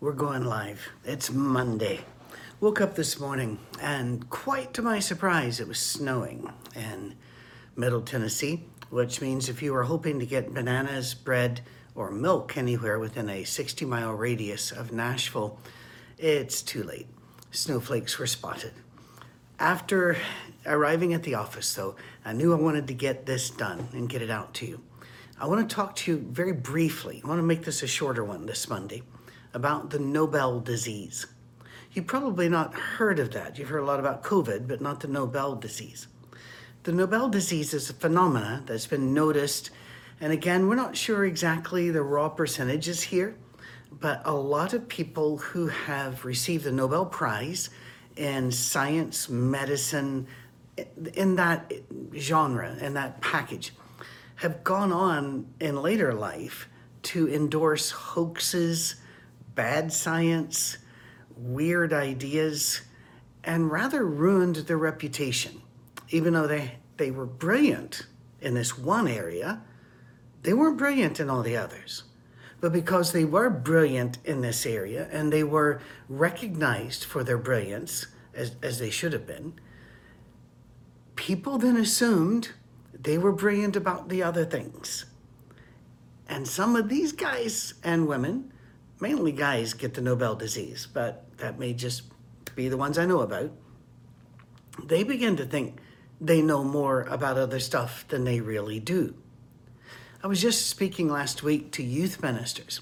We're going live. It's Monday. Woke up this morning and quite to my surprise, it was snowing in Middle Tennessee, which means if you were hoping to get bananas, bread, or milk anywhere within a 60 mile radius of Nashville, it's too late. Snowflakes were spotted. After arriving at the office, though, I knew I wanted to get this done and get it out to you. I want to talk to you very briefly. I want to make this a shorter one this Monday about the Nobel disease. You've probably not heard of that. You've heard a lot about COVID, but not the Nobel disease. The Nobel disease is a phenomena that's been noticed, and again, we're not sure exactly the raw percentages here, but a lot of people who have received the Nobel Prize in science, medicine, in that genre, in that package, have gone on in later life to endorse hoaxes, bad science, weird ideas, and rather ruined their reputation. Even though they, they were brilliant in this one area, they weren't brilliant in all the others. But because they were brilliant in this area and they were recognized for their brilliance, as, as they should have been, people then assumed they were brilliant about the other things. And some of these guys and women, mainly guys, get the Nobel disease, but that may just be the ones I know about. They begin to think they know more about other stuff than they really do. I was just speaking last week to youth ministers,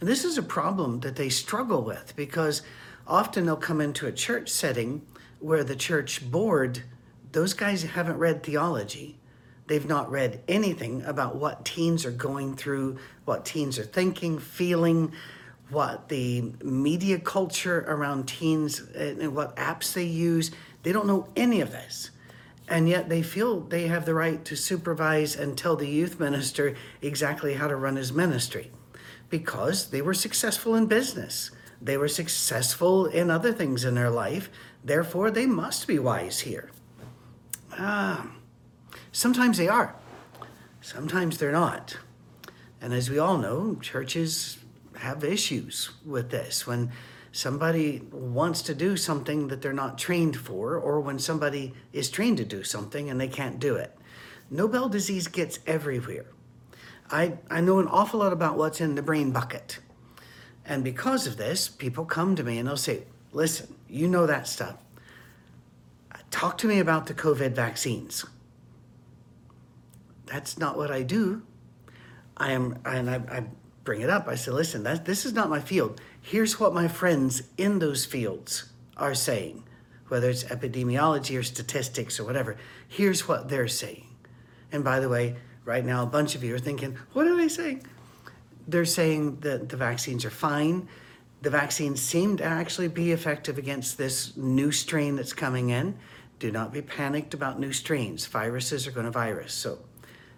and this is a problem that they struggle with because often they'll come into a church setting where the church board, those guys haven't read theology. They've not read anything about what teens are going through, what teens are thinking, feeling, what the media culture around teens and what apps they use. They don't know any of this. And yet they feel they have the right to supervise and tell the youth minister exactly how to run his ministry because they were successful in business. They were successful in other things in their life. Therefore, they must be wise here. Ah, sometimes they are, sometimes they're not. And as we all know, churches have issues with this. When somebody wants to do something that they're not trained for, or when somebody is trained to do something and they can't do it. Nobel disease gets everywhere. I, I know an awful lot about what's in the brain bucket. And because of this, people come to me and they'll say, listen, you know that stuff. Talk to me about the COVID vaccines. That's not what I do. I am, and I, I bring it up. I said, listen, that, this is not my field. Here's what my friends in those fields are saying, whether it's epidemiology or statistics or whatever. Here's what they're saying. And by the way, right now, a bunch of you are thinking, what are they saying? They're saying that the vaccines are fine. The vaccines seem to actually be effective against this new strain that's coming in. Do not be panicked about new strains. Viruses are going to virus. So,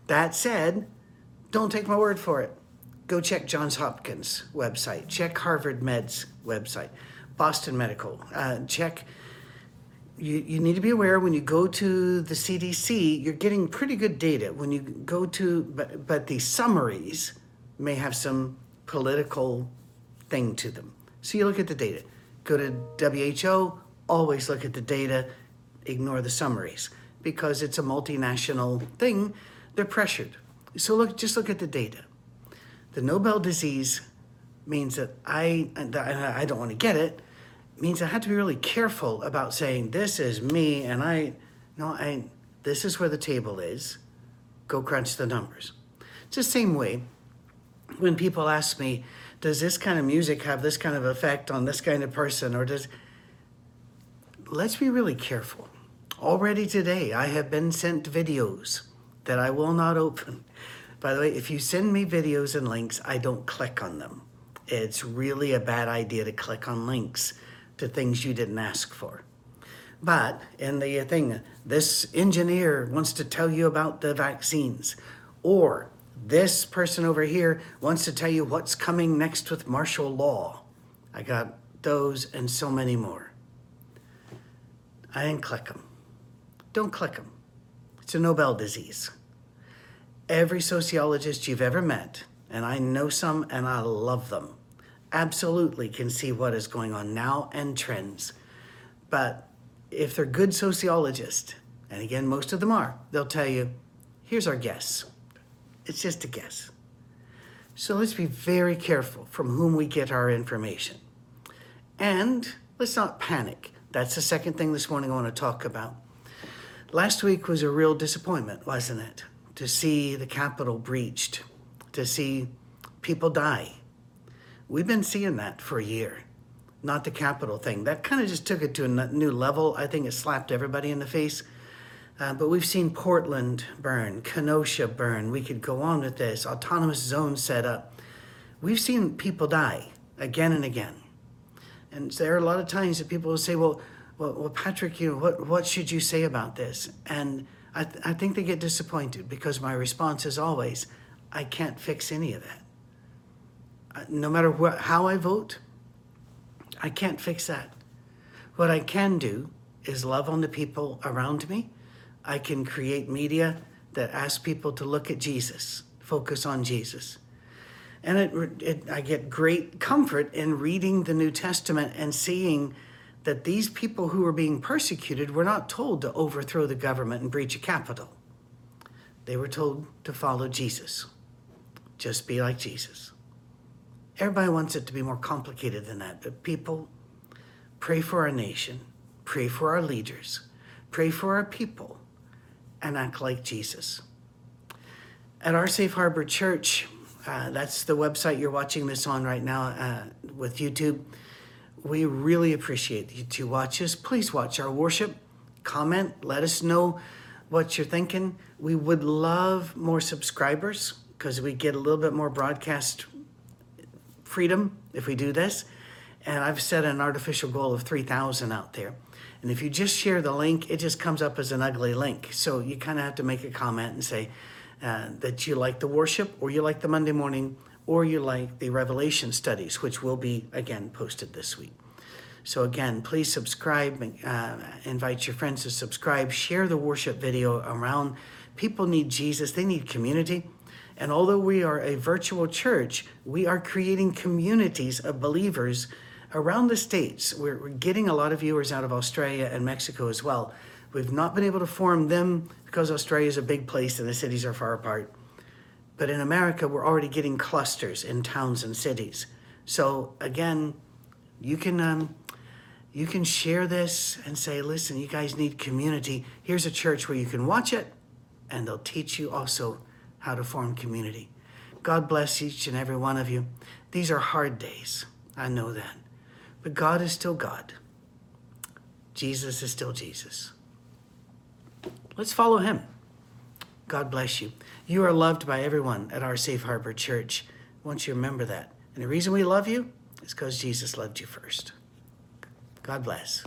that said, don't take my word for it. Go check Johns Hopkins website. Check Harvard Med's website. Boston Medical. Uh, check. You, you need to be aware when you go to the CDC, you're getting pretty good data. When you go to, but, but the summaries may have some political thing to them. So you look at the data. Go to WHO, always look at the data, ignore the summaries because it's a multinational thing. They're pressured. So look, just look at the data. The Nobel disease means that I, I don't want to get it, means I have to be really careful about saying, this is me and I, no, I, this is where the table is. Go crunch the numbers. It's the same way when people ask me, does this kind of music have this kind of effect on this kind of person or does, let's be really careful. Already today, I have been sent videos that I will not open. By the way, if you send me videos and links, I don't click on them. It's really a bad idea to click on links to things you didn't ask for. But in the thing, this engineer wants to tell you about the vaccines, or this person over here wants to tell you what's coming next with martial law. I got those and so many more. I didn't click them. Don't click them. It's a Nobel disease. Every sociologist you've ever met, and I know some and I love them, absolutely can see what is going on now and trends. But if they're good sociologists, and again, most of them are, they'll tell you, here's our guess. It's just a guess. So let's be very careful from whom we get our information. And let's not panic. That's the second thing this morning I want to talk about. Last week was a real disappointment, wasn't it? To see the Capitol breached, to see people die. We've been seeing that for a year, not the Capitol thing. That kind of just took it to a new level. I think it slapped everybody in the face. Uh, but we've seen Portland burn, Kenosha burn. We could go on with this. Autonomous zone set up. We've seen people die again and again. And there are a lot of times that people will say, well, well, well Patrick, you know, what, what should you say about this? And I, th- I think they get disappointed because my response is always, I can't fix any of that. Uh, No matter what, how I vote, I can't fix that. What I can do is love on the people around me. I can create media that asks people to look at Jesus, focus on Jesus. And it, it, I get great comfort in reading the New Testament and seeing that these people who were being persecuted were not told to overthrow the government and breach a capital. They were told to follow Jesus. Just be like Jesus. Everybody wants it to be more complicated than that, but people, pray for our nation, pray for our leaders, pray for our people, and act like Jesus. At our Safe Harbor Church, uh, that's the website you're watching this on right now uh, with YouTube. We really appreciate you to watch us. Please watch our worship, comment, let us know what you're thinking. We would love more subscribers because we get a little bit more broadcast freedom if we do this. And I've set an artificial goal of 3,000 out there. And if you just share the link, it just comes up as an ugly link. So you kind of have to make a comment and say uh, that you like the worship, or you like the Monday morning, or you like the Revelation studies, which will be again posted this week. So again, please subscribe, uh, invite your friends to subscribe, share the worship video around. People need Jesus, they need community. And although we are a virtual church, we are creating communities of believers around the states. We're, we're getting a lot of viewers out of Australia and Mexico as well. We've not been able to form them because Australia is a big place and the cities are far apart. But in America, we're already getting clusters in towns and cities. So again, you can um, you can share this and say, listen, you guys need community. Here's a church where you can watch it, and they'll teach you also how to form community. God bless each and every one of you. These are hard days. I know that. But God is still God. Jesus is still Jesus. Let's follow him. God bless you. You are loved by everyone at our Safe Harbor Church. I want you to remember that. And the reason we love you is because Jesus loved you first. God bless.